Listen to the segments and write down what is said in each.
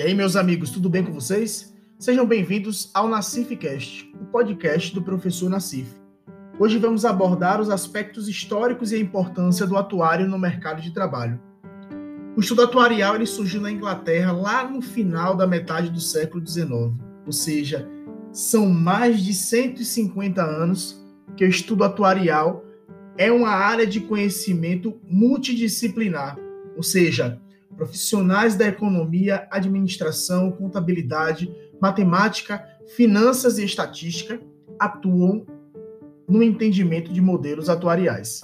E aí, meus amigos, tudo bem com vocês? Sejam bem-vindos ao Nacifcast, o podcast do professor Nacif. Hoje vamos abordar os aspectos históricos e a importância do atuário no mercado de trabalho. O estudo atuarial ele surgiu na Inglaterra lá no final da metade do século XIX, ou seja, são mais de 150 anos que o estudo atuarial é uma área de conhecimento multidisciplinar, ou seja, profissionais da economia, administração, contabilidade, matemática, finanças e estatística atuam no entendimento de modelos atuariais.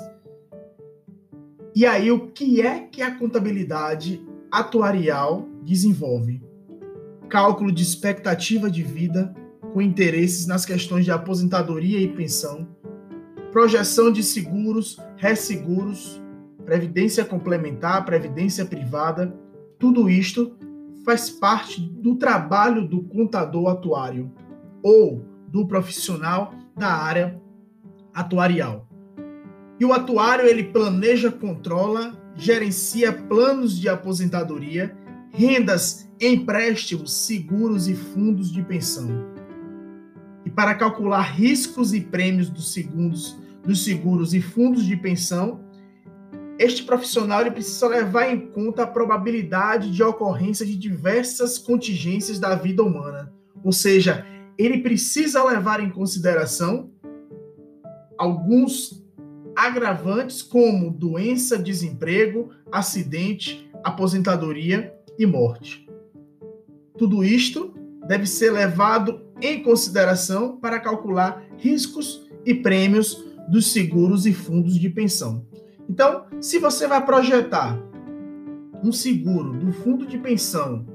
E aí, o que é que a contabilidade atuarial desenvolve? Cálculo de expectativa de vida com interesses nas questões de aposentadoria e pensão, projeção de seguros, resseguros, previdência complementar, previdência privada, tudo isto faz parte do trabalho do contador atuário ou do profissional da área atuarial. E o atuário ele planeja, controla, gerencia planos de aposentadoria, rendas, empréstimos, seguros e fundos de pensão. E para calcular riscos e prêmios dos segundos, dos seguros e fundos de pensão, este profissional ele precisa levar em conta a probabilidade de ocorrência de diversas contingências da vida humana. Ou seja, ele precisa levar em consideração alguns agravantes como doença, desemprego, acidente, aposentadoria e morte. Tudo isto deve ser levado em consideração para calcular riscos e prêmios dos seguros e fundos de pensão. Então, se você vai projetar um seguro do fundo de pensão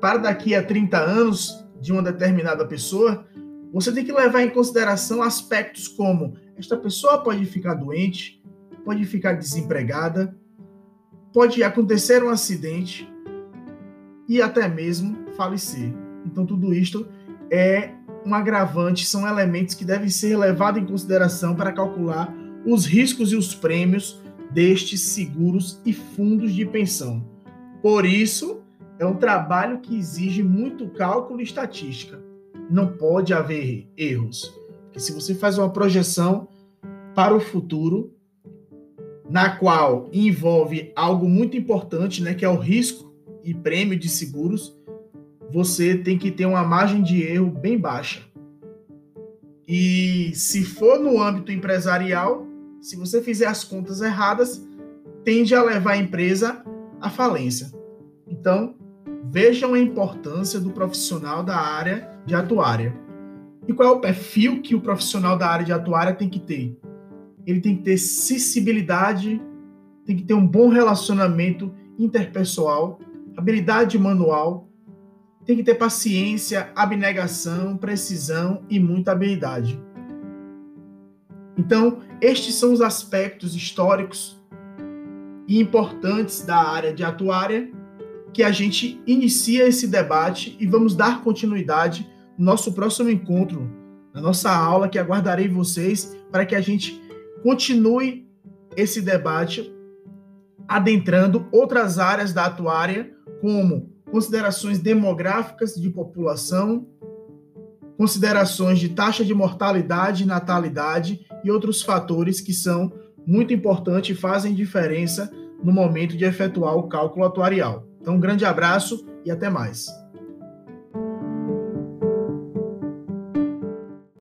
para daqui a 30 anos de uma determinada pessoa, você tem que levar em consideração aspectos como esta pessoa pode ficar doente, pode ficar desempregada, pode acontecer um acidente e até mesmo falecer. Então, tudo isto é um agravante, são elementos que devem ser levados em consideração para calcular os riscos e os prêmios destes seguros e fundos de pensão. Por isso, é um trabalho que exige muito cálculo e estatística. Não pode haver erros. Porque se você faz uma projeção para o futuro, na qual envolve algo muito importante, né, que é o risco e prêmio de seguros, você tem que ter uma margem de erro bem baixa. E se for no âmbito empresarial, se você fizer as contas erradas, tende a levar a empresa à falência. Então, vejam a importância do profissional da área de atuária. E qual é o perfil que o profissional da área de atuária tem que ter? Ele tem que ter sensibilidade, tem que ter um bom relacionamento interpessoal, habilidade manual, tem que ter paciência, abnegação, precisão e muita habilidade. Então, estes são os aspectos históricos e importantes da área de atuária que a gente inicia esse debate e vamos dar continuidade no nosso próximo encontro, na nossa aula que aguardarei vocês para que a gente continue esse debate adentrando outras áreas da atuária, como considerações demográficas de população, considerações de taxa de mortalidade e natalidade e outros fatores que são muito importantes e fazem diferença no momento de efetuar o cálculo atuarial. Então, um grande abraço e até mais.